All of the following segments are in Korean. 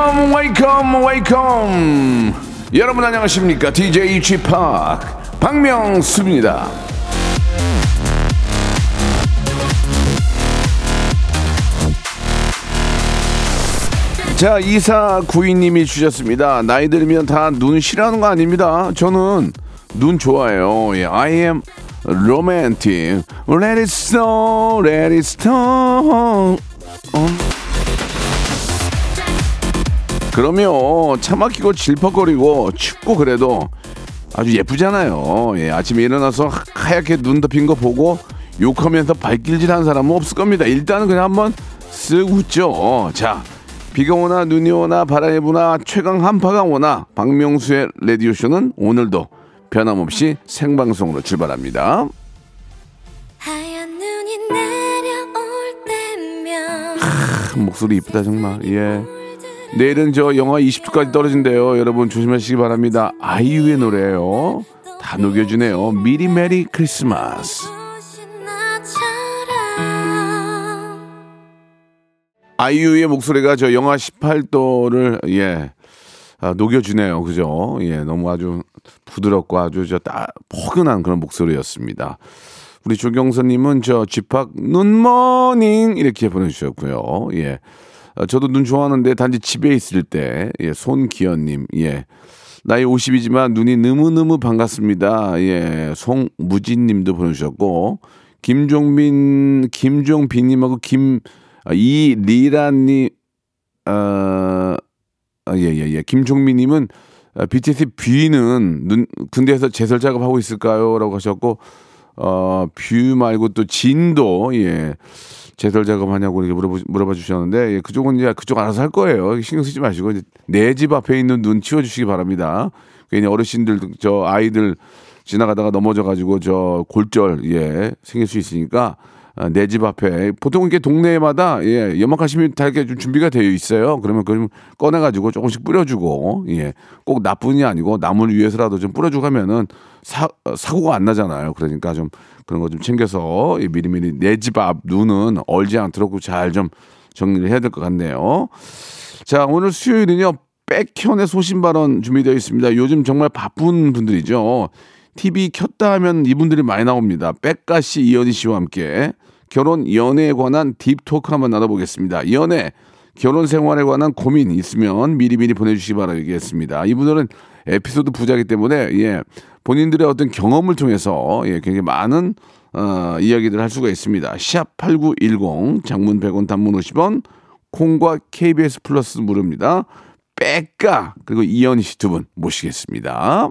Welcome, welcome, welcome. 여러분 안녕하십니까? DJ p 박명수입니다. 자, 이사 구이님이 주셨습니다. 나이 들면 다 눈 싫어하는 거 아닙니다. 저는 눈 좋아해요. 예, I am romantic. Let it snow, let it snow. 어? 그러면 차 막히고 질퍽거리고 춥고 그래도 아주 예쁘잖아요. 예, 아침에 일어나서 하- 하얗게 눈 덮인 거 보고 욕하면서 발길질하는 사람은 없을 겁니다. 일단은 그냥 한번 쓱 웃죠. 자, 비가 오나 눈이 오나 바람이 부나 최강 한파가 오나 박명수의 라디오 쇼는 오늘도 변함없이 생방송으로 출발합니다. 하얀 눈이 내려올 때면 참, 목소리 이쁘다 정말. 예. 내일은 저 영하 20도까지 떨어진대요. 여러분 조심하시기 바랍니다. 아이유의 노래예요. 다 녹여주네요. 미리 메리 크리스마스. 아이유의 목소리가 저 영하 18도를 예 아, 녹여주네요. 그죠? 예, 너무 아주 부드럽고 아주 저 따, 포근한 그런 목소리였습니다. 우리 조경선님은 저 집합 눈모닝 이렇게 보내주셨고요. 예, 아, 저도 눈 좋아하는데 단지 집에 있을 때 예, 손기현님 예. 나이 50이지만 눈이 너무너무 반갑습니다. 예, 송무진 님도 보내주셨고, 김종빈, 김종빈 님하고 김, 아, 이리라님, 어, 아, 예, 예, 예. 김종민 님은 아, BTS 뷔는 눈, 군대에서 제설 작업하고 있을까요? 라고 하셨고, 어, 뷔 말고 또 진도, 예. 제설 작업하냐고 이렇게 물어보, 물어봐 주셨는데, 예, 그쪽은 이제 그쪽 알아서 할 거예요. 신경 쓰지 마시고, 내집 앞에 있는 눈 치워주시기 바랍니다. 괜히 어르신들, 저 아이들 지나가다가 넘어져가지고 저 골절, 예, 생길 수 있으니까, 내 집 앞에 보통 이렇게 동네마다 예다 이렇게 좀 준비가 되어 있어요. 그러면 그걸 좀 꺼내가지고 조금씩 뿌려주고 예 꼭 나뿐이 아니고 남을 위해서라도 좀 뿌려주고 하면은 사 사고가 안 나잖아요. 그러니까 좀 그런 거 좀 챙겨서 예, 미리미리 내 집 앞 눈은 얼지 않도록 잘 좀 정리를 해야 될 것 같네요. 자 오늘 수요일은요 백현의 소신 발언 준비되어 있습니다. 요즘 정말 바쁜 분들이죠. TV 켰다 하면 이분들이 많이 나옵니다. 백가 씨, 이현희 씨와 함께 결혼 연애에 관한 딥토크 한번 나눠보겠습니다. 연애, 결혼 생활에 관한 고민 있으면 미리미리 보내주시기 바라겠습니다. 이분들은 에피소드 부자이기 때문에 예 본인들의 어떤 경험을 통해서 예 굉장히 많은 어, 이야기들을 할 수가 있습니다. 샵 #8910 장문 100원, 단문 50원, 콩과 KBS 플러스 무료입니다. 백가 그리고 이현희 씨 두 분 모시겠습니다.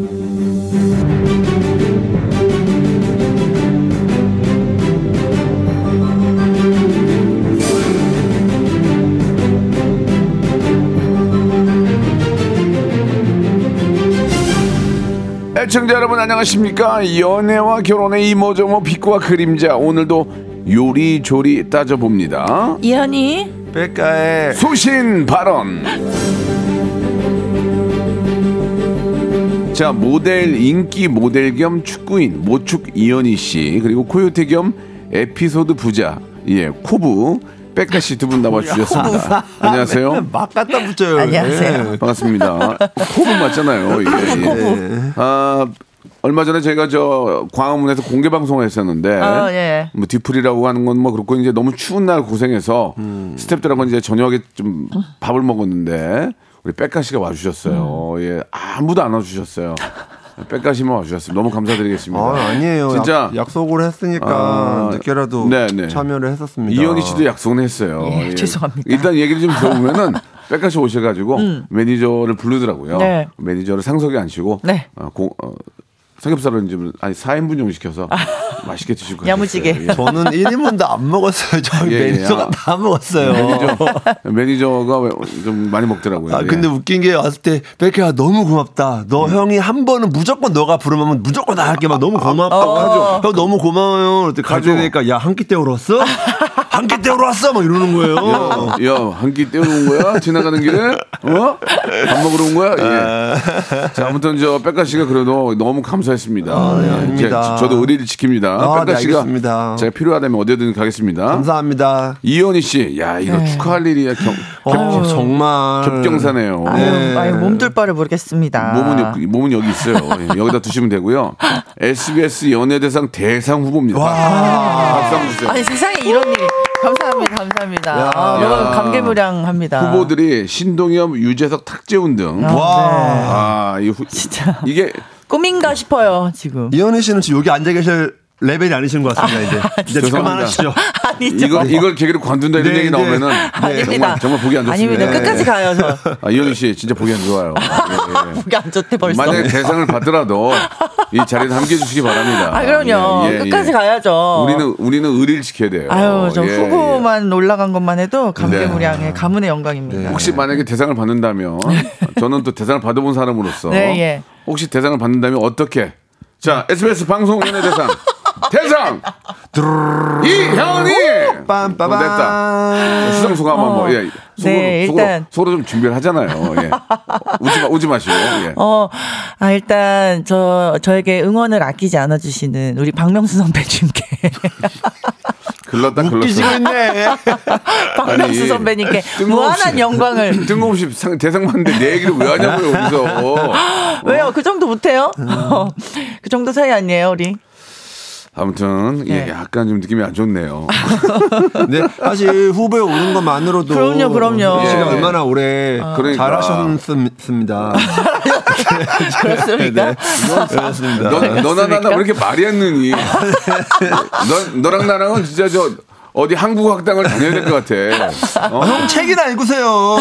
애청자 여러분 안녕하십니까? 연애와 결혼의 이모저모 빛과 그림자. 오늘도 요리조리 따져봅니다. 이현이. 백가의 소신 발언. 자 모델 인기 모델 겸 축구인 모축 이현희 씨 그리고 코요태 겸 에피소드 부자. 예 쿠부 백가 씨 두 분 나와 주셨습니다 안녕하세요 막 갖다 붙여요. 안녕하세요. 예. 반갑습니다. 코브 맞잖아요. 이게. 예. 아, 얼마 전에 제가 저 광화문에서 공개 방송을 했었는데 어, 예. 뭐 뒤풀이라고 하는 건 뭐 그렇고 이제 너무 추운 날 고생해서 스탭들하고 이제 저녁에 좀 밥을 먹었는데 우리 백가 씨가 와주셨어요. 예, 아무도 안 와주셨어요. 백가 씨만 와주셨어요. 너무 감사드리겠습니다. 아, 아니에요. 진짜 약, 속을 했으니까 아, 늦게라도 네, 네. 참여를 했었습니다. 이현희 씨도 약속은 했어요. 예, 죄송합니다. 일단 얘기를 좀 들어보면은 백가 씨 오셔가지고 매니저를 부르더라고요. 음. 네. 매니저를 상석에 앉히고 네. 어, 공, 어, 삼겹살을 좀 아니 4인분 정도 시켜서 맛있게 드실 거예요. 야무지게. 저는 1인분도 안 먹었어요. 저희 예, 예. 매니저가 아. 다 먹었어요. 매니저 매니저가 왜 좀 많이 먹더라고요. 아, 근데 예. 웃긴 게 왔을 때, 빽가야, 너무 고맙다. 너 형이 한 번은 무조건 너가 부르면 무조건 나 할게. 막 너무 고맙다고 하죠. 형 너무 고마워요. 그때. 가져니까, 야, 한 끼 때우러 왔어? 한 끼 때우러 왔어? 막 이러는 거예요. 야, 한 끼 때우러 온 거야? 지나가는 길에? 어? 밥 먹으러 온 거야? 예. 자, 아무튼 저 백가 씨가 그래도 너무 감사 했습니다. 네, 예. 제- 저도 의리를 지킵니다. 아, 백가 네, 씨가 알겠습니다. 제가 필요하다면 어디든 가겠습니다. 감사합니다. 이현희 씨, 야, 이거 네. 축하할 일이야. 경, 어, 정말. 겹경사네요. 아유, 네. 아유 몸둘 바를 모르겠습니다. 몸은 여기, 몸은 여기 있어요. 예, 여기다 두시면 되고요. SBS 연예대상 대상 후보입니다. 박수 한번 주세요. 아니 세상에 이런 일이 감사합니다, 감사합니다. 야. 아, 감개무량합니다. 후보들이 신동엽, 유재석, 탁재훈 등. 와. 아, 이 후, 진짜 이게 꿈인가 싶어요 지금. 이현희 씨는 지금 여기 앉아 계실 레벨이 아니신 것 같습니다, 이제. 이제 죄송합니다. 그만하시죠. 아니죠. 이걸 이걸 계기로 관둔다 이런 네, 얘기 네. 나오면은 아닙니다. 정말 정말 보기 안 좋습니다. 아닙니다. 네. 끝까지 가요 저. 아, 이현희 씨 진짜 보기 안 좋아요. 예, 예. 보기 안 좋대 벌써. 만약에 대상을 받더라도 이 자리에 함께 해주시기 바랍니다. 아 그럼요. 예, 예, 끝까지 예. 가야죠. 우리는 우리는 의리를 지켜야 돼요. 아유 저 예, 후보만 올라간 것만 해도 네. 감개무량의 가문의 영광입니다. 예. 혹시 만약에 대상을 받는다면 저는 또 대상을 받아본 사람으로서 네, 예. 혹시 대상을 받는다면 어떻게? 자 SBS 방송 연예 대상 대상 이현이 빰빠밤. 어, 됐다. 수상 소감 한번 예. 속으로, 네, 속으로, 일단- 속으로 좀 준비를 하잖아요. 예. 오지 마, 오지 마시고. 예. 어, 아, 일단, 저, 저에게 응원을 아끼지 않아 주시는 우리 박명수 선배님께. 글렀다 글렀어. 박명수 선배님께 무한한 영광을. 뜬금없이 상, 대상 받는데 내 얘기를 왜 하냐고요 여기서. 왜요? 그 정도 못해요? 음. 그 정도 사이 아니에요, 우리? 아무튼 예, 네. 약간 좀 느낌이 안 좋네요. 네, 사실 후보에 오른 것만으로도 그럼요, 그럼요. 씨가 예. 얼마나 오래 그러니까. 잘하셨습니다. 그렇습니까? 네, 그렇습니다. 너, 너나 나나 왜 이렇게 말이 안 느니? 너, 너랑 나랑은 진짜 저 어디 한국 학당을 다녀야 될 것 같아. 어? 형 책이나 읽으세요.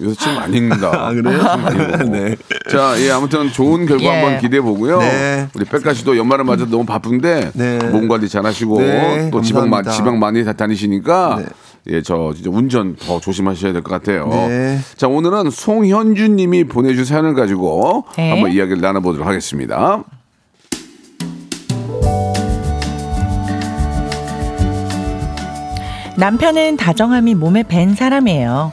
요새 책 많이 읽는다. 아, 그래요? 네. 자, 예, 아무튼 좋은 결과 예. 한번 기대해 보고요. 네. 우리 백가 씨도 연말을 맞아 너무 바쁜데 네. 몸 관리 잘 하시고 네, 또 지방, 마. 지방 많이 다 다니시니까 네. 예, 저 진짜 운전 더 조심하셔야 될 것 같아요. 네. 자, 오늘은 송현준 님이 보내준 사연을 가지고 네. 한번 이야기를 나눠보도록 하겠습니다. 남편은 다정함이 몸에 밴 사람이에요.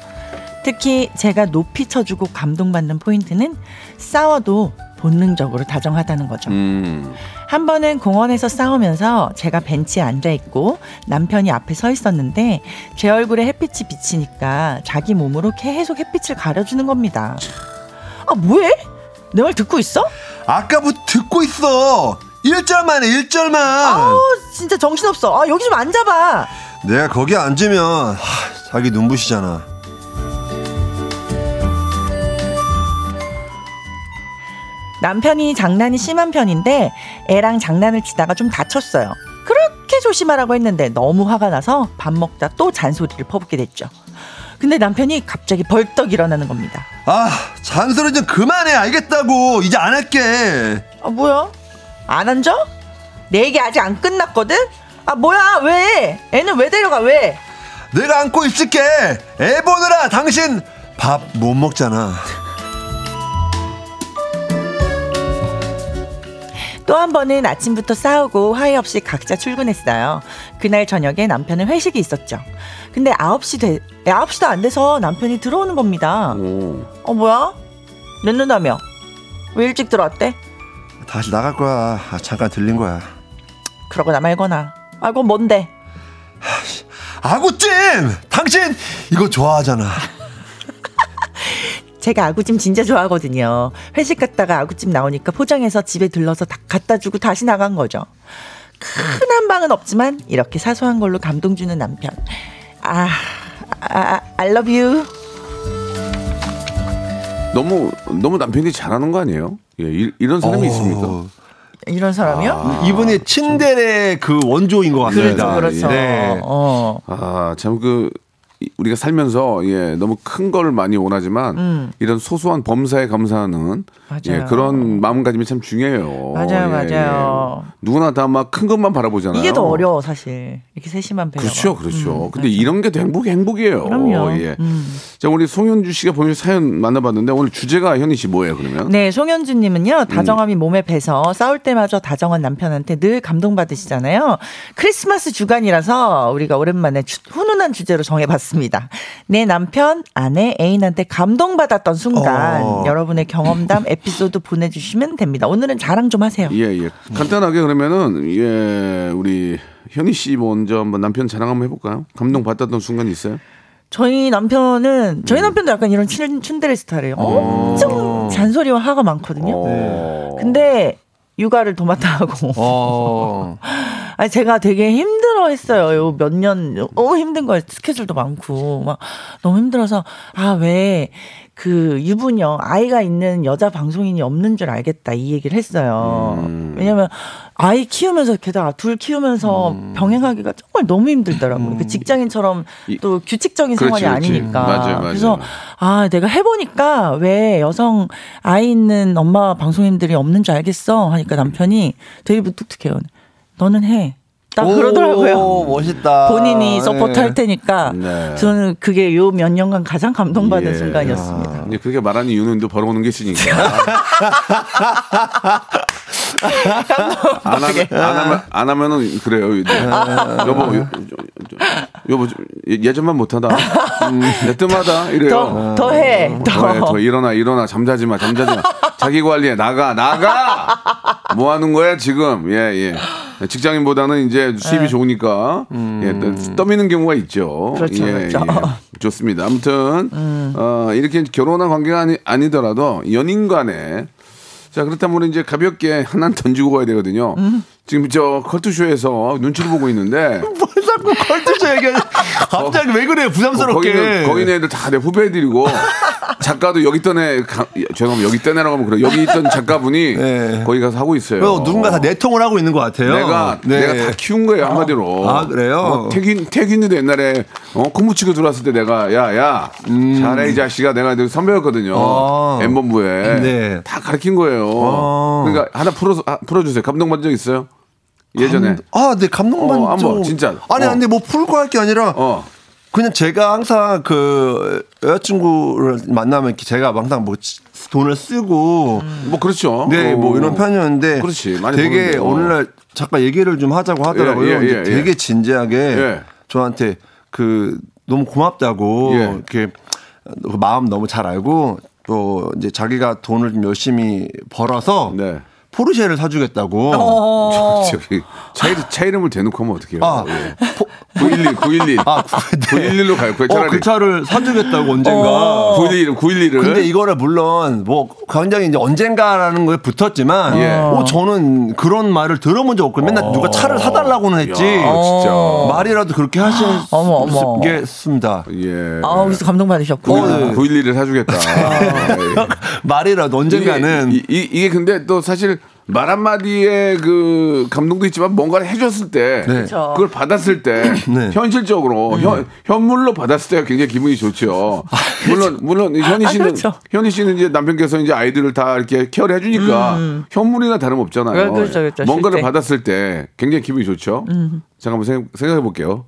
특히 제가 높이 쳐주고 감동받는 포인트는 싸워도 본능적으로 다정하다는 거죠. 음. 한 번은 공원에서 싸우면서 제가 벤치에 앉아 있고 남편이 앞에 서 있었는데 제 얼굴에 햇빛이 비치니까 자기 몸으로 계속 햇빛을 가려주는 겁니다. 아 뭐해? 내 말 듣고 있어? 아까부터 듣고 있어. 1절만 해, 1절만. 아우 진짜 정신없어. 아 여기 좀 앉아봐. 내가 거기 앉으면 하, 자기 눈부시잖아. 남편이 장난이 심한 편인데 애랑 장난을 치다가 좀 다쳤어요. 그렇게 조심하라고 했는데 너무 화가 나서 밥 먹다 또 잔소리를 퍼붓게 됐죠. 근데 남편이 갑자기 벌떡 일어나는 겁니다. 아, 잔소리 좀 그만해. 알겠다고. 이제 안 할게. 아 뭐야? 안 앉아? 내 얘기 아직 안 끝났거든? 아 뭐야 왜? 애는 왜 데려가 왜? 내가 안고 있을게. 애 보느라 당신 밥 못 먹잖아. 또 한 번은 아침부터 싸우고 화해 없이 각자 출근했어요. 그날 저녁에 남편은 회식이 있었죠. 근데 9시 돼, 9시도 안 돼서 남편이 들어오는 겁니다. 오. 어 뭐야? 늦는다며? 왜 일찍 들어왔대? 다시 나갈 거야. 아, 잠깐 들린 거야. 그러거나 말거나. 아 그건 뭔데? 아구찜! 당신 이거 좋아하잖아. 제가 아구찜 진짜 좋아하거든요. 회식 갔다가 아구찜 나오니까 포장해서 집에 들러서 다 갖다 주고 다시 나간 거죠. 큰 한방은 없지만 이렇게 사소한 걸로 감동 주는 남편. 아, 아, I love you. 너무 너무 남편이 잘하는 거 아니에요? 예, 이, 런 사람이 어, 있습니까? 이런 사람이요? 이분이 친데레 그 원조인 것 같습니다. 그렇죠, 그렇죠. 네. 어. 아, 참그 이- 우리가 살면서 예 너무 큰 걸 많이 원하지만 이런 소소한 범사에 감사하는 음. 맞아요. 예 그런 마음가짐이 참 중요해요. 맞아요, 예, 맞아요. 예. 누구나 다 막 큰 것만 바라보잖아요. 이게 더 어려워 사실. 이렇게 세심한 배려가. 그렇죠, 그렇죠. 음, 근데 맞아요. 이런 게더 행복, 행복이에요. 그럼요. 예. 음. 자, 우리 송현주 씨가 보내주신 사연 만나봤는데 오늘 주제가 현희 씨 뭐예요, 그러면? 네, 송현주님은요, 음. 다정함이 몸에 배서 싸울 때마저 다정한 남편한테 늘 감동받으시잖아요. 크리스마스 주간이라서 우리가 오랜만에 주- 훈훈한 주제로 정해봤습니다. 내 남편, 아내, 애인한테 감동받았던 순간, 어. 여러분의 경험담, 에피소드 보내주시면 됩니다. 오늘은 자랑 좀 하세요. 예, 예. 간단하게 그러면은, 예, 우리 현희 씨 먼저 한번 남편 자랑 한번 해볼까요? 감동 받았던 순간이 있어요? 저희 남편은, 음. 저희 남편도 약간 이런 친, 춘대레 스타일이에요. 엄청 잔소리와 화가 많거든요. 어. 근데, 육아를 도맡아 하고. 어. 아니 제가 되게 힘 들어 했어요. 몇년 너무 힘든 거예요. 스케줄도 많고 막 너무 힘들어서 아왜 그 유부녀 아이가 있는 여자 방송인이 없는 줄 알겠다 이 얘기를 했어요. 음. 왜냐면 아이 키우면서 게다가 둘 키우면서 병행하기가 정말 너무 힘들더라고요. 그 직장인처럼 음. 이- 또 규칙적인 그렇지, 생활이 그렇지. 아니니까. 맞아요, 맞아요. 그래서 아 내가 해보니까 왜 여성 아이 있는 엄마 방송인들이 없는 줄 알겠어 하니까 남편이 되게 무뚝뚝해요. 너는 해. 딱 그러더라고요. 오, 멋있다. 본인이 support 네. 할 테니까 네. 저는 그게 요 몇 년간 가장 감동받은 예. 순간이었습니다. 이제 그렇게 말하는 이유는 또 벌어오는 게 있으니까. 안 하면, 안 하면, 안 하면은 그래요. 이제. 여보, 여, 여 보, 예전만 못하다. 음, 내 뜸하다. 이래요. 더, 더 해. 더. 더, 해, 더 일어나, 일어나. 잠자지 마, 잠자지 마. 자기 관리해. 나가, 나가! 뭐 하는 거야, 지금? 예, 예. 직장인보다는 이제 수입이 좋으니까, 예, 또 떠미는 경우가 있죠. 음. 그렇죠, 예, 그렇죠. 음. 예. 좋습니다. 아무튼, 어, 이렇게 결혼한 관계가 아니, 아니더라도 연인 간에 자, 그렇다면 이제 가볍게 하나 던지고 가야 되거든요. 음. 지금 저 컬투쇼에서 눈치를 보고 있는데 뭘 자꾸 컬투쇼 얘기하지? 갑자기 왜 그래요? 부담스럽게. 거기는 거기 애들 다 내 후배들이고 작가도 여기 있던 애 가, 죄송합니다 여기 있던 애라고 하면 그래 여기 있던 작가분이 네. 거기 가서 하고 있어요. 어, 누군가 다 내통을 하고 있는 것 같아요. 내가 네. 내가 다 키운 거예요 한마디로. 아, 그래요? 어, 태균 태균이도 옛날에 어, 콩무치고 들어왔을 때 내가 야야 잘해 이 자식아 내가 늘 선배였거든요. 음. 아. 엠본부에 네. 다 가르친 거예요. 아. 그러니까 하나 풀어 아, 풀어주세요. 감동받은 적 있어요? 예전에. 아, 네, 감동만. 어, 한번, 좀- 진짜. 아니, 어. 근데 뭐풀거할게 아니라. 어. 그냥 제가 항상 그 여자친구를 만나면 이렇게 제가 항상 뭐 치- 돈을 쓰고 뭐 그렇죠. 네, 어. 뭐 이런 편이었는데 그렇지, 많이 되게 버는데. 어. 오늘날 잠깐 얘기를 좀 하자고 하더라고요. 예, 예, 예, 되게 예. 진지하게 예. 저한테 그 너무 고맙다고 예. 이렇게 그 마음 너무 잘 알고 또 이제 자기가 돈을 좀 열심히 벌어서 네. 포르쉐를 사주겠다고. 어. 저기 차, 이름, 차 이름을 대놓고 하면 어떡해요. 아, 예. 포- 911, 911. 아, 구- 네. 911로 가요. 그 어, 차라리. 그 차를 사주겠다고 언젠가. 어. 911, 911을. 근데 이거를 물론 뭐 굉장히 이제 언젠가라는 거에 붙었지만 예. 어, 저는 그런 말을 들어본 적 없고 맨날 누가 차를 사달라고는 했지 야, 진짜. 말이라도 그렇게 어머. 하시겠습니다. 예. 아, 그래서 감동 받으셨고. 어, 네. 911 을 사주겠다. 예. 말이라도 언젠가는 이게, 이, 이, 게 근데 또 사실 말 한마디에 그 감동도 있지만 뭔가를 해줬을 때 네. 그걸 받았을 때 네. 현실적으로 현, 현물로 받았을 때가 굉장히 기분이 좋죠. 물론 물론 현희 아, 씨는 그렇죠. 현희 씨는 이제 남편께서 이제 아이들을 다 이렇게 케어를 해주니까 현물이나 다름 없잖아요. 음. 그렇죠, 그렇죠. 뭔가를 실제. 음. 받았을 때 굉장히 기분이 좋죠. 잠깐만 생각, 생각해 볼게요.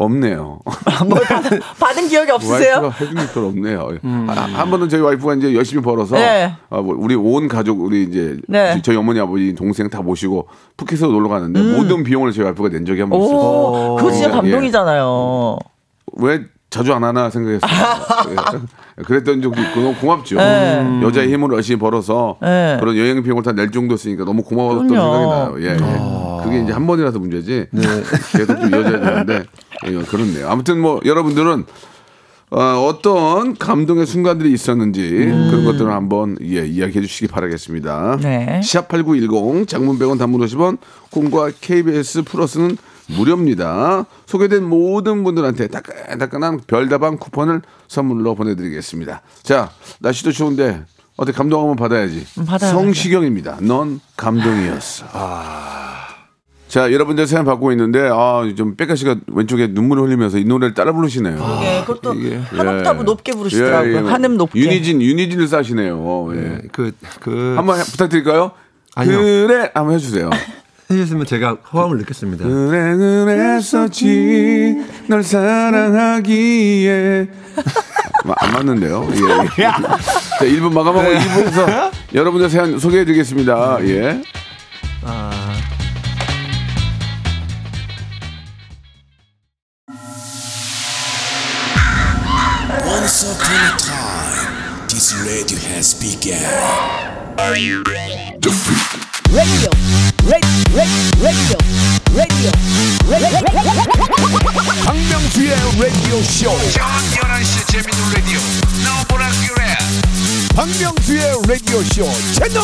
없네요. 뭘 받은, 받은 기억이 없으세요? 와이프가 해준 게 별로 없네요. 아, 한 번은 저희 와이프가 이제 열심히 벌어서 네. 아, 뭐 우리 온 가족 우리 이제 네. 저희 어머니 아버지 동생 다 모시고 푸켓으로 놀러 가는데 모든 비용을 저희 와이프가 낸 적이 한 번 있어요. 음. 오, 그거 진짜 예. 감동이잖아요. 왜 자주 안 하나 생각했어요. 예. 그랬던 적도 있고 너무 고맙죠. 네. 여자의 힘으로 열심히 벌어서 네. 그런 여행 비용을 다 낼 정도였으니까 너무 고마웠던 그럼요. 생각이 나요. 예, 예. 그게 이제 한 번이라서 문제지. 계속 좀 이어져야 되는데 예, 그렇네요. 아무튼 뭐 여러분들은 어, 떤 감동의 순간들이 있었는지 그런 것들을 한번 예, 이야기해 주시기 바라겠습니다. 네. 샵8910 장문 100원 단문 50원 콩과 KBS 플러스는 무료입니다. 소개된 모든 분들한테 따끈따끈한 별다방 쿠폰을 선물로 보내드리겠습니다. 자 날씨도 좋은데 어떻게 감동 한번 받아야지. 음, 받아요, 성시경입니다. 넌 감동이었어. 자, 여러분들 사연 받고 있는데, 아, 좀 백가 씨가 왼쪽에 눈물을 흘리면서 이 노래를 따라 부르시네요. 예, 그것도 한 예. 옥타브 높게 부르시더라고요. 예, 예. 한음 높게. 윤희진, 윤희진을 싸시네요. 예. 네, 그, 그. 한번 해- 부탁드릴까요? 아니요. 그래, 한번 해주세요. 해주시면 제가 호감을 느꼈습니다. 그래, 그랬었지. 널 사랑하기에. 아, 안 맞는데요. 예. 예. 자, 1분 마감하고 2부에서 여러분들 사연 소개해드리겠습니다. 예. 아. Radio has begun. 박명수의 라디오 쇼. 저녁 11시 재밌는 라디오. 너보라 그래. 박명수의 라디오 쇼 채널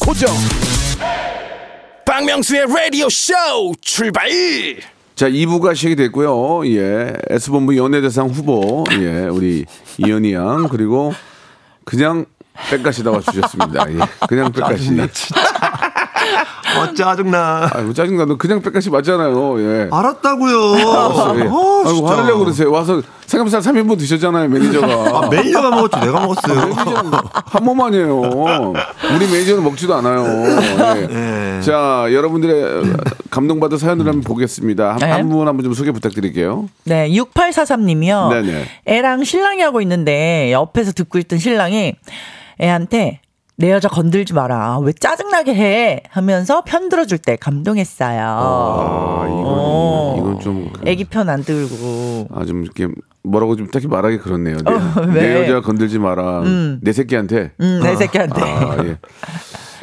고정. 박명수의 라디오 쇼 출발 자, 2부가 시작이 됐고요. 예. S본부 연예대상 후보, 예. 우리 이현이 양, 그리고 그냥 빽가 씨 나와 주셨습니다. 예. 그냥 빽가 씨. 어, 짜증나. 아이고, 짜증나. 너 그냥 빽가 씨 맞잖아요. 예. 알았다고요. 예. 어, 진짜. 화내려고 그러세요. 와서 삼겹살 3인분 드셨잖아요, 매니저가. 아, 매니저가 먹었지, 내가 먹었어요. 한 번만이에요. 우리 매니저는 먹지도 않아요. 예. 예. 자, 여러분들의 감동받은 사연을 한번 보겠습니다. 네. 한분 한 분 좀 소개 부탁드릴게요. 네, 6843님이요. 네네. 애랑 신랑이 하고 있는데 옆에서 듣고 있던 신랑이 애한테 내 여자 건들지 마라. 왜 짜증나게 해? 하면서 편 들어줄 때 감동했어요. 아, 어. 이건, 이건 좀. 그- 애기 편 안 들고. 아, 좀 이렇게 뭐라고 좀 딱히 말하기 그렇네요. 내, 어, 내 왜? 여자 건들지 마라. 내 새끼한테. 음, 내 새끼한테. 아, 예.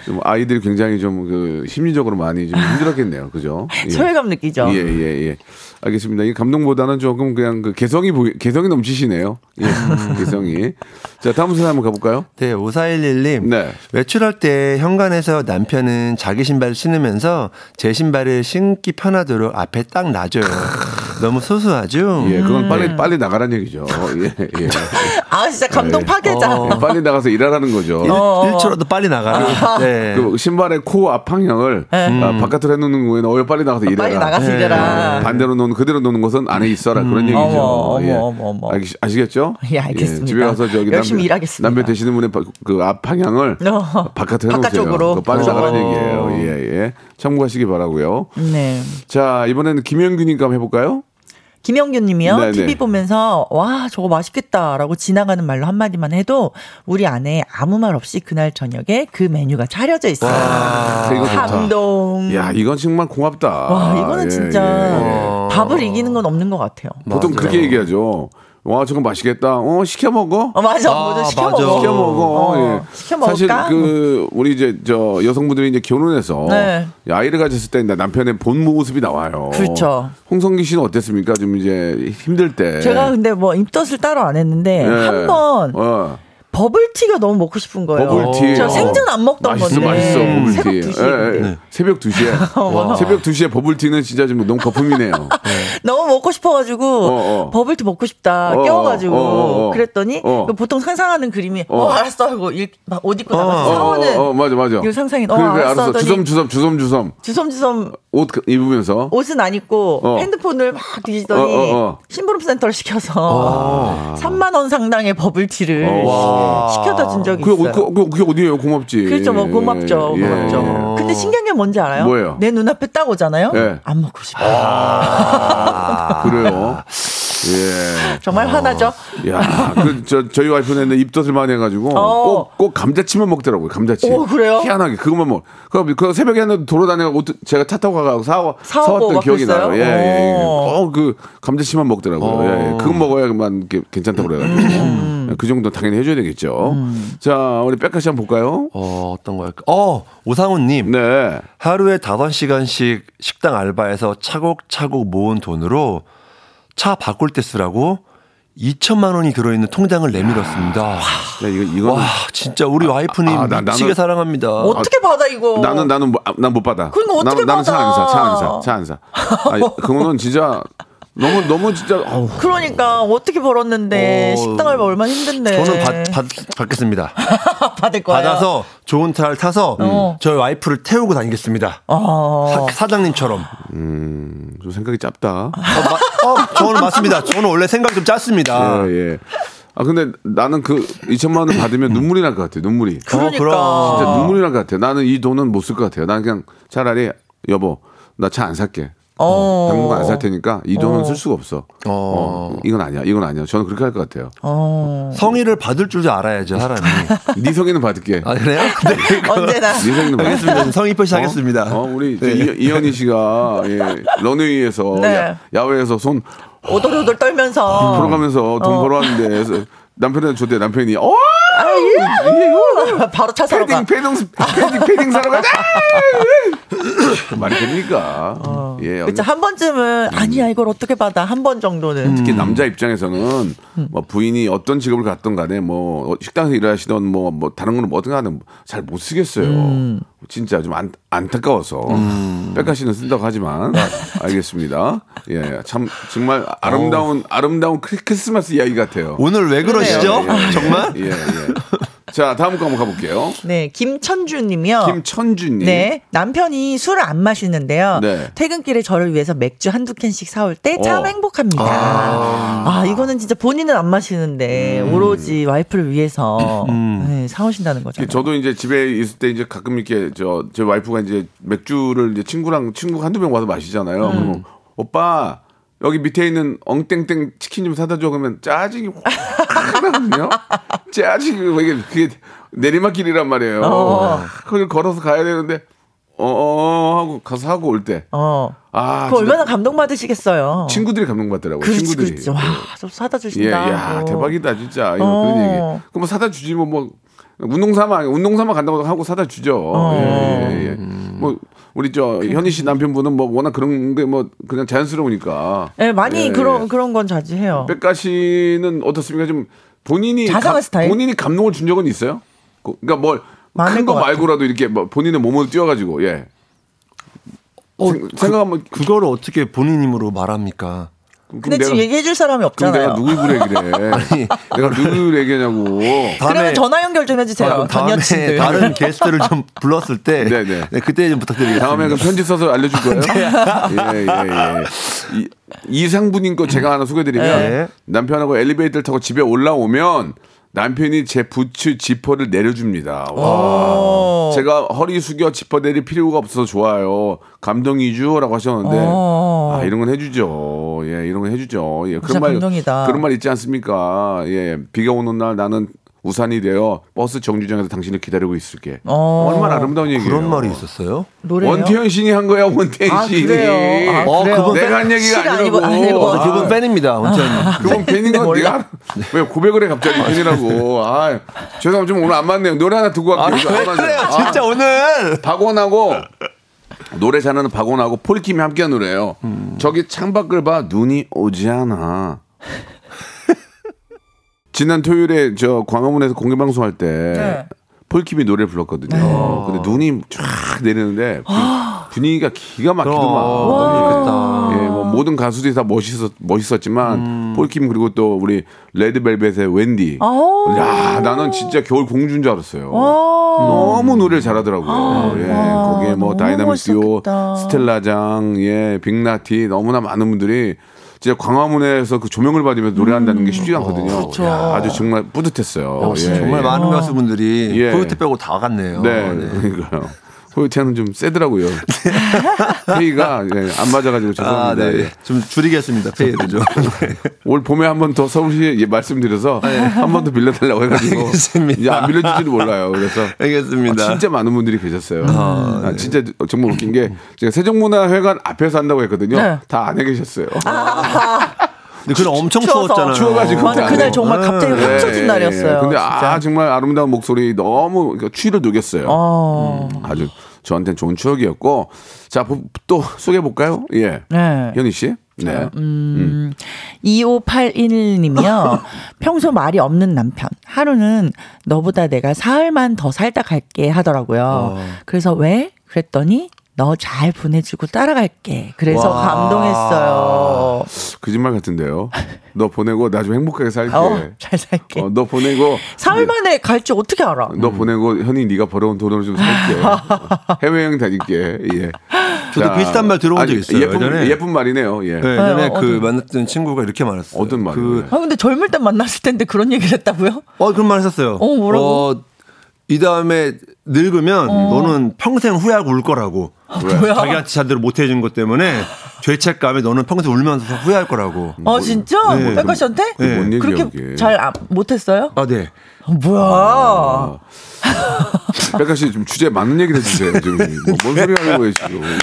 좀 아이들이 굉장히 좀 그 심리적으로 많이 좀 힘들었겠네요. 그죠? 예. 소외감 느끼죠. 예, 예, 예. 알겠습니다. 이 감동보다는 조금 그냥 그 개성이 보이, 개성이 넘치시네요. 예, 음. 개성이. 자, 다음 사연 한번 가볼까요? 네, 5411님. 네. 외출할 때 현관에서 남편은 자기 신발을 신으면서 제 신발을 신기 편하도록 앞에 딱 놔줘요. 너무 소소하죠? 예, 그건 음. 빨리, 빨리 나가라는 얘기죠. 예, 예. 아, 진짜 감동 파괴자. 예, 빨리 나가서 일하라는 거죠. 일, 1초라도 빨리 나가라. 네. 그 신발의 코 앞방향을 아, 바깥으로 해놓는 거에는 어여 빨리 나가서 일해라. 네. 빨리 나가서 네. 일해라. 반대로 놓는 그대로 놓는 것은 안에 있어라 그런 얘기죠. 어머, 어머, 예. 어머, 어머. 알, 아시겠죠? 예, 알겠습니다. 집에 가서 저기 열심히 남편, 일하겠습니다. 남편 되시는 분의 바- 그 앞방향을 어, 바깥에 해놓으세요. 바깥쪽으로. 빨리 나가라는 어. 얘기예요. 예, 예. 참고하시기 바라고요. 네. 자 이번에는 김영균이니까 한번 해볼까요? 김영균 님이요. 네네. TV 보면서 와, 저거 맛있겠다라고 지나가는 말로 한마디만 해도 우리 아내 아무 말 없이 그날 저녁에 그 메뉴가 차려져 있어요. 아, 이거 좋다. 감동. 야 이건 정말 고맙다. 와, 이거는 예, 진짜 예, 예. 밥을 이기는 건 없는 것 같아요. 보통 맞아요. 그렇게 얘기하죠. 와 저거 맛있겠다. 어 시켜 먹어. 어, 맞아. 아, 시켜 맞아. 먹어. 시켜 먹어. 어, 예. 시켜 먹을까? 사실 그 우리 이제 저 여성분들이 이제 결혼해서 네. 아이를 가졌을 때 남편의 본 모습이 나와요. 그렇죠. 홍성기 씨는 어땠습니까? 좀 이제 힘들 때. 제가 근데 뭐 입덧을 따로 안 했는데 예. 한번 어. 버블티가 너무 먹고 싶은 거예요. 버블티. 저 생전 안 먹던 맛있어, 건데. 맛있어, 버블티. 새벽 2시에 예, 근데. 예. 네. 새벽 2시에. 새벽 2시에 버블티는 진짜 좀 너무 거품이네요. 너무 먹고 싶어가지고 어, 어. 버블티 먹고 싶다 어, 껴가지고 어, 어, 어. 그랬더니 어. 보통 상상하는 그림이 어, 어. 알았어 하고 일, 막옷 입고 나가서 어, 사오는 어, 어, 맞아, 맞아. 이 상상이 어, 그래, 그래, 알았어 알았어. 하더니 주섬, 주섬, 주섬, 주섬. 주섬주섬 옷 그- 입으면서. 옷은 안 입고 어. 핸드폰을 막 뒤지더니 어, 어, 어. 심부름 센터를 시켜서 3만 원 상당의 버블티를 와. 시켜다 준 적이 그게, 있어요. 어- 그, 그, 그게 어디예요? 고맙지. 그렇죠, 뭐 고맙죠, 예. 고맙죠. 근데 신기한 게 뭔지 알아요? 뭐예요? 내 눈앞에 딱 오잖아요. 예. 안 먹고 싶어. 아, 그래요. 예. 정말 화나죠. 야, 그, 저, 저희 와이프는 입덧을 많이 해가지고, 어. 꼭, 꼭 감자칩만 먹더라고요, 감자칩. 오, 그래요? 희한하게, 그것만 먹. 그, 그 새벽에 하나 돌아다니고, 옷, 제가 차 타고 가고 사와, 사오고 사왔던 막 기억이? 나요. 예, 예, 예. 오. 꼭 그, 감자칩만 먹더라고요. 예, 예. 그거 먹어야만 괜찮다고 그래가지고. 음. 그 정도 당연히 해줘야 되겠죠. 자, 우리 백가 씨 한번 볼까요? 어, 어떤 거일까? 어, 오상훈님. 네. 하루에 5시간씩 식당 알바에서 차곡차곡 모은 돈으로 차 바꿀 때 쓰라고 2천만 원이 들어있는 통장을 내밀었습니다. 야, 이거, 이거. 와, 진짜 우리 와이프님 아, 나- 미치게 나는- 사랑합니다. 어떻게 받아 이거? 나는 나는 뭐, 난못 받아. 그러니까 어떻게 나는, 나는 차 안 사, 받아? 차안 사, 차 안 사. 아니, 그거는 진짜 너무 너무 진짜 어우, 그러니까 어떻게 벌었는데 어, 식당 알바 얼마나 힘든데. 저는 받, 받, 받겠습니다. 받을 거예요. 받아서 좋은 차를 타서 어. 저희 와이프를 태우고 다니겠습니다. 어. 사, 장님처럼 음, 좀 생각이 짧다. 어, 마- 어, 저는 맞습니다. 저는 원래 생각 좀 짰습니다. 예, 예. 아 근데 나는 그 2천만 원 받으면 눈물이 날 것 같아요. 눈물이. 그러니까. 그럼. 진짜 눈물이 날 것 같아요. 나는 이 돈은 못 쓸 것 같아요. 나는 그냥 차라리 여보 나 차 안 살게. 어. 당분간 안 살 테니까 이 돈은 쓸 수가 없어. 어. 어, 이건 아니야. 이건 아니야. 저는 그렇게 할 것 같아요. 어. 성의를 받을 줄 알아야죠, 사람이. 네 성의는 받을게. 아, 그래요? 네. 언제나. 네 성의는 받을게. 알겠습니다. 성의 표시하겠습니다. 어, 어, 우리 저 네. 이, 이현희 씨가 예, 런웨이에서 네. 야, 야외에서 손 오돌오돌 떨면서. 풀어가면서 돈 어. 벌어왔는데 남편한테 줬대 남편이 어 아유, 바로 차 사러 가. 패딩 패딩 패딩 패딩 사러 가자 말이 됩니까 예 그쵸, 한 번쯤은 아니야 이걸 어떻게 받아 한 번 정도는. 특히 남자 입장에서는 뭐 부인이 어떤 직업을 갖던 간에 뭐 식당에서 일하시던 뭐, 뭐 다른 거는 뭐든 간에 잘 못 쓰겠어요. 진짜 좀 안, 안타까워서 백가 씨는 쓴다고 하지만 알겠습니다. 예, 참 정말 아름다운 아름다운 크리- 크리스마스 이야기 같아요. 오늘 왜 그러시죠? 예, 예, 정말? 예, 예. 자, 다음 거 한번 가볼게요. 네, 김천주님이요. 김천주님. 네, 남편이 술을 안 마시는데요. 네. 퇴근길에 저를 위해서 맥주 한두 캔씩 사올 때참 어. 행복합니다. 아. 이거는 진짜 본인은 안 마시는데 오로지 와이프를 위해서 네, 사오신다는 거잖아요. 저도 이제 집에 있을 때 이제 가끔 이렇게 저 제 와이프가 이제 맥주를 이제 친구랑 친구 한두 병 와서 마시잖아요. 음. 오빠 여기 밑에 있는 엉땡땡 치킨 좀 사다 줘 그러면 짜증이 확 나거든요. 짜증이 뭐 이게 그게 내리막길이란 말이에요. 어. 그걸 걸어서 가야 되는데 어어 하고 가서 하고 올 때. 어. 아, 그 얼마나 감동받으시겠어요. 친구들이 감동받더라고요. 그렇지, 친구들이. 그렇지. 와, 좀 사다 예, 주신다. 야 어. 대박이다 진짜 이런 어. 그런 얘기. 그럼 뭐 사다 주지 뭐 뭐 운동 삼아 운동 삼아 간다고 하고 사다 주죠. 어. 예, 예, 예. 뭐 우리 저 현희 씨 남편분은 뭐 워낙 그런 게 뭐 그냥 자연스러우니까. 네, 많이 예, 그런 예. 그런 건 자제해요. 백가 씨는 어떻습니까? 좀 본인이 스타일? 본인이 감동을 준 적은 있어요? 그- 그러니까 뭐 많을 큰 거. 말고라도 이렇게 뭐 본인의 몸으로 뛰어가지고 예. 어, 생- 생각하면 그거를 어떻게 본인 힘으로 말합니까? 그럼 근데 내가- 지금 얘기해 줄 사람이 그럼 없잖아요. 내가 누구 얘기래? 내가 누구 얘기냐고. 그러면 전화 연결 좀 해주세요. 아, 그럼 전 다음에. 다른 게스트를 좀 불렀을 때 네네. 네, 그때 좀 부탁드리겠습니다. 다음에 그 편지 써서 알려줄 거예요? 예, 예, 예. 이, 이상분인 거 제가 하나 소개드리면 네. 남편하고 엘리베이터를 타고 집에 올라오면 남편이 제 부츠 지퍼를 내려줍니다. 와. 제가 허리 숙여 지퍼 내릴 필요가 없어서 좋아요. 감동이죠라고 하셨는데 어. 아 이런 건 해주죠. 예, 이런 건 해주죠. 예, 그런 말 감동이다. 그런 말 있지 않습니까? 예, 비가 오는 날 나는 우산이 되어 버스 정류장에서 당신을 기다리고 있을게. 어. 얼마나 아름다운 얘기예요. 그런 말이 있었어요? 노래요? 원태현 신이 한 거야 원태현 아, 신이. 그래요? 아, 어, 그래요? 그건 내가 한 얘기가. 아니고, 아니고. 어, 그분 팬입니다, 원태현님. 그건 팬인 건 네가 왜 고백을 해 갑자기 팬이라고. 아 죄송합니다 좀 오늘 안 맞네요. 노래 하나 두고 갈게요. 안 맞네요. 아, 진짜 오늘 박원하고 노래 잘하는 박원하고 폴킴이 함께한 노래예요. 저기 창밖을 봐 눈이 오지 않아. 지난 토요일에 저 광화문에서 공개 방송할 때 네. 폴킴이 노래를 불렀거든요. 근데 눈이 쫙 내리는데 분- 분위기가 기가 막히더만. 와. 예, 뭐 모든 가수들이 다 멋있었 멋있었지만 음. 폴킴 그리고 또 우리 레드벨벳의 웬디. 어. 야, 나는 진짜 겨울 공주인 줄 알았어요. 어. 너무 노래를 잘하더라고요. 예, 거기에 뭐 너무 다이나믹 듀오, 멋있었겠다. 스텔라장, 예, 빅나티 너무나 많은 분들이 진짜 광화문에서 그 조명을 받으면서 노래한다는 게 쉽지가 않거든요. 야, 아주 정말 뿌듯했어요. 역시 예, 정말 예. 많은 가수분들이 예. 포인트 빼고 다 갔네요. 네, 그러니까요. 호요태는 좀 세더라고요. 페이가 예, 안 맞아가지고 죄송합니다. 아, 네. 예. 좀 줄이겠습니다. 페이를 좀. 올 봄에 한 번 더 서울시에 예, 말씀드려서 한번 더 빌려달라고 해가지고. 이제 안 빌려줄지도 몰라요. 그래서 알겠습니다. 아, 진짜 많은 분들이 계셨어요. 아, 아, 진짜 정말 웃긴 게 제가 세종문화회관 앞에서 한다고 했거든요. 네. 다 안에 계셨어요. 근데 그날 엄청 추워서. 추웠잖아요. 추워가지고 맞아, 그때 그날 안 정말 해. 갑자기 확 쳐진 예, 날이었어요. 예. 근데 진짜. 아 정말 아름다운 목소리 너무 그러니까 추위를 녹였어요. 어. 아주 저한테는 좋은 추억이었고 자또 소개해 볼까요? 예, 네. 현희 씨. 네. 음, 2581님이요. 평소 말이 없는 남편. 하루는 너보다 내가 사흘만 더 살다 갈게 하더라고요. 그래서 왜? 그랬더니 너 잘 보내주고 따라갈게. 그래서 와. 감동했어요. 거짓말 같은데요. 너 보내고 나 좀 행복하게 살게. 어, 잘 살게. 어, 너 보내고 사흘 만에 갈지 어떻게 알아? 너 보내고 현이 네가 벌어온 돈으로 좀 살게. 해외여행 다닐게. 예. 저도 비슷한 말 들어본 적 있어요, 예쁜, 예전에. 예쁜 말이네요. 예. 네, 예전에 네, 그 어떤- 만났던 친구가 이렇게 말했어요. 어떤 말이에요? 그, 아 근데 젊을 때 만났을 텐데 그런 얘기를 했다고요? 어, 그런 말 했었어요. 어, 뭐라고? 어, 이 다음에 늙으면 너는 평생 후회하고 울 거라고. 뭐야? 자기한테 제대로 못 해준 것 때문에 죄책감에 너는 평생 울면서 후회할 거라고. 어 진짜? 네. 백가 씨한테? 네. 뭔 얘기야, 그렇게 그게. 잘 아, 못했어요? 아, 네. 어, 뭐야? 백가 씨 좀 주제 맞는 얘기를 해주세요. 지금 뭐, 뭔 소리 하는 거예요 지금? 예.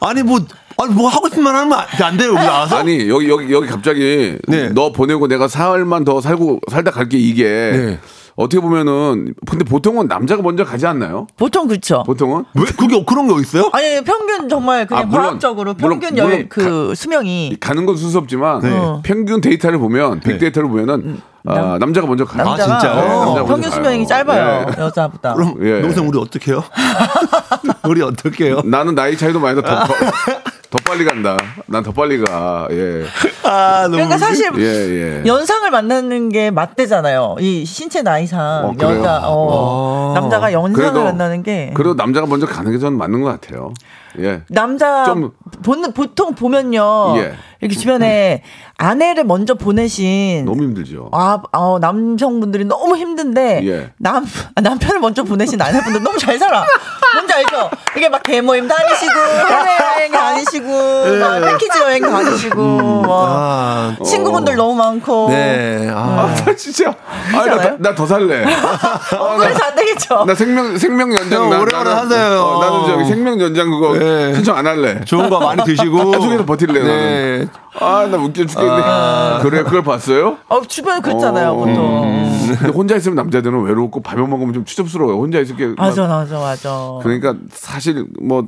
아니, 뭐, 아니, 뭐 하고 싶은 말 하면 안- 안 돼요, 여기 나와서? 아니 여기 여기 여기 갑자기 네. 너 보내고 내가 사흘만 더 살고 살다 갈게 이게 네. 어떻게 보면은 근데 보통은 남자가 먼저 가지 않나요? 보통 그렇죠. 보통은 왜? 그게 그런 거 있어요? 아니 평균 정말 그냥 아, 물론, 과학적으로 물론, 평균 열 물론 그 수명이 가는 건 수습지만 네. 평균 데이터를 보면 빅 네. 데이터를 보면은 아, 남자가 먼저 가요. 남자가 아, 진짜요? 어, 네, 남자가 평균 수명이 가요. 짧아요 예. 여자보다. 그럼 예. 농생 우리 어떻게 해요? 우리 어떻게 해요? 나는 나이 차이도 많이 나. 더, 더, 더 빨리 간다. 난 더 빨리 가. 예. 아, 너무 그러니까 사실 예, 예. 연상을 만나는 게 맞대잖아요. 이 신체 나이상 어? 여자 어, 남자가 연상을 그래도- 만나는 게 그래도 남자가 먼저 가는 게 저는 맞는 것 같아요. 예. 남자 좀- 보는 보통 보면요 예. 이렇게 주변에 아내를 먼저 보내신 너무 힘들죠. 아, 어, 남성분들이 너무 힘든데 예. 남 남편을 먼저 보내신 아내분들 너무 잘 살아. 뭔지 알죠? 이게 막 대모임 다니시고 해외 여행 다니시고 막 패키지 여행 다니시고 뭐 아, 친구분들 너무 많고 네. 아, 아, 진짜. 아, 않아요? 나더 살래. 아, 그래서 안 되겠죠. 나 생명 생명 연장 나- 오래오래 하세요. 어, 나는 저기 생명 연장 그거 네. 신청 안 할래. 좋은 거 많이 드시고. 나중에도 버틸래 네. 나는. 아, 나 웃겨 죽겠네. 그래, 그걸 봤어요? 어, 주변에 그랬잖아요, 어, 보통. 근데 혼자 있으면 남자들은 외롭고 밥을 먹으면 좀 추접스러워요. 혼자 있을 게. 막- 맞아, 맞아, 맞아. 그러니까 사실 뭐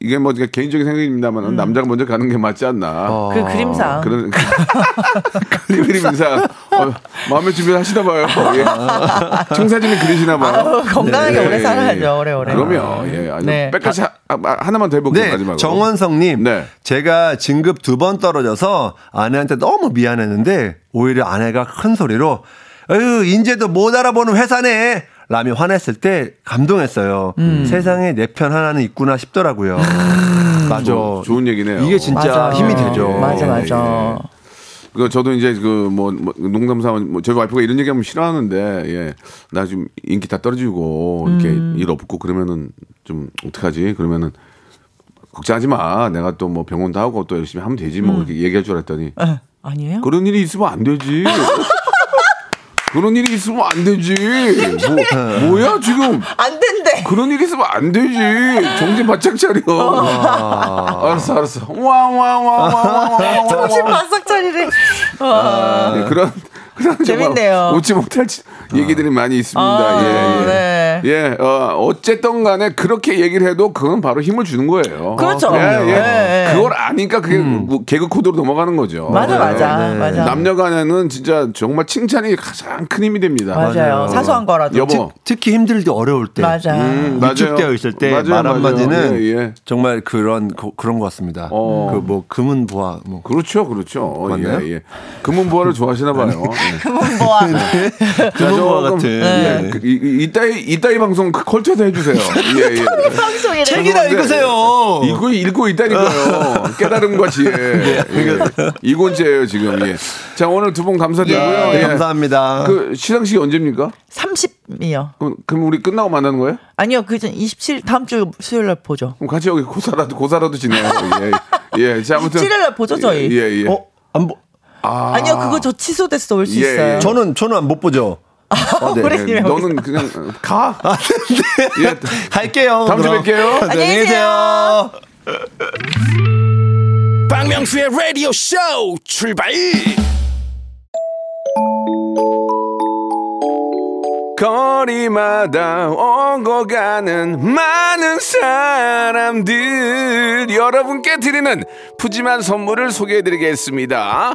이게 뭐 제가 개인적인 생각입니다만 남자가 먼저 가는 게 맞지 않나. 그 그림상. 그런 그 그림상 어, 마음의 준비를 하시나 봐요. 예. 청사진을 그리시나 봐요. 아우, 건강하게 오래 살아야죠, 오래 오래. 그러면 예, 아주 네. 백까지 하, 아, 하나만 더 해볼게요 네, 마지막으로. 정원성님. 네. 제가 진급 두 번 떨어져서 아내한테 너무 미안했는데 오히려 아내가 큰 소리로 어휴 인제도 못 알아보는 회사네. 라며 화냈을 때 감동했어요. 음. 세상에 내 편 하나는 있구나 싶더라고요. 맞아. 좋- 좋은 얘기네요. 이게 진짜 맞아. 힘이 되죠. 맞아, 예, 맞아. 그 저도 이제 그뭐 뭐 농담삼아 뭐 저희 와이프가 이런 얘기하면 싫어하는데 예. 나 지금 인기 다 떨어지고 이렇게 음. 일 없고 그러면은 좀 어떡하지? 그러면은 걱정하지 마. 내가 또 뭐 병원도 하고 또 열심히 하면 되지 음. 뭐 이렇게 얘기할 줄 알았더니 에, 아니에요? 그런 일이 있으면 안 되지. 그런 일이 있으면 안 되지. 뭐, 뭐야 지금 안 된대. 그런 일이 있으면 안 되지. 정신 바짝 차려. 알았어, 알았어. 와와와와와와. 정신 바싹 차리래. 와. 네, 그런 그런 재밌네요. 웃지 못할 지- 얘기들이 많이 있습니다. 아, 예, 예. 네. 예, 어, 어쨌든 간에 그렇게 얘기를 해도 그건 바로 힘을 주는 거예요. 그렇죠. 예, 예. 예, 예. 그걸 아니까 그게 뭐 개그 코드로 넘어가는 거죠. 맞아, 예. 맞아, 맞아. 남녀 간에는 진짜 정말 칭찬이 가장 큰 힘이 됩니다. 맞아요. 사소한 거라도. 여보. 특, 히 힘들 때 어려울 때. 맞아. 음, 맞아요. 위축되어 있을 때 맞아요, 말 맞아요. 한마디는 예, 예. 정말 그런 거- 그런 것 같습니다. 어. 그뭐 금은 보화 뭐 그렇죠, 그렇죠. 맞나요? 예, 예. 금은보화를 좋아하시나 봐요. 예. 금은보화 조금, 같은. 예, 그, 이, 이- 이따위 이따위 방송 그 컬처도 해주세요. 예, 예. 방송이래. 책이나 읽으세요. 읽고 읽고 있다니까요. 깨달음과 지혜. 예. 이곤째예요 지금. 예. 자 오늘 두 분 감사드리고요. 네, 예. 감사합니다. 그 시상식이 언제입니까? 30이요. 그럼, 그럼 우리 끝나고 만나는 거예요? 아니요, 그전 27 다음 주 수요일 날 보죠. 그럼 같이 여기 고사라도 고사라도 지내요. 예. 예. 자 아무튼 27일 날 보죠, 저희. 예, 예. 어? 안 보. 아. 아니요, 그거 저 취소됐어 올수 예, 있어요. 예. 저는 저는 못 보죠. 아, 네. 그래. 예, 너는 그냥 가. 예. 갈게요. 다음 주에. 뵐게요. 안녕히 계세요. 박명수의 라디오 쇼 출발 거리마다 오고 가는 많은 사람들 여러분께 드리는 푸짐한 선물을 소개해 드리겠습니다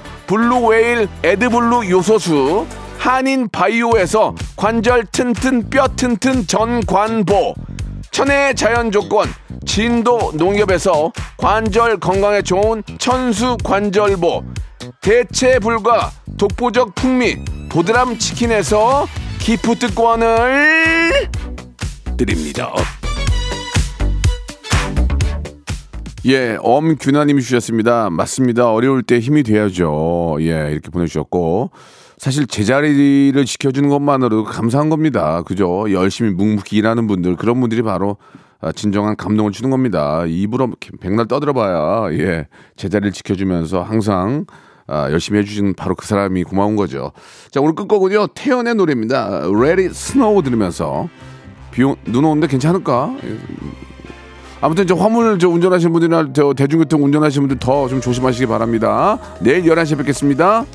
블루웨일 에드블루 요소수 한인 바이오에서 관절 튼튼 뼈 튼튼 전관보 천혜의 자연 조건 진도 농협에서 관절 건강에 좋은 천수 관절보 대체 불가 독보적 풍미 보드람 치킨에서 기프트권을 드립니다. 예, 엄균아님이 주셨습니다. 맞습니다. 어려울 때 힘이 돼야죠. 예, 이렇게 보내주셨고. 사실 제자리를 지켜주는 것만으로도 감사한 겁니다. 그죠? 열심히 묵묵히 일하는 분들, 그런 분들이 바로 아, 진정한 감동을 주는 겁니다. 입으로 백날 떠들어봐야, 예, 제자리를 지켜주면서 항상 아, 열심히 해주시는 바로 그 사람이 고마운 거죠. 자, 오늘 끝곡은요, 태연의 노래입니다. Ready Snow 들으면서. 비, 오, 눈 오는데 괜찮을까? 예, 아무튼 저 화물 저 운전하시는 분들이나 저 대중교통 운전하시는 분들 더 좀 조심하시기 바랍니다. 내일 11시에 뵙겠습니다.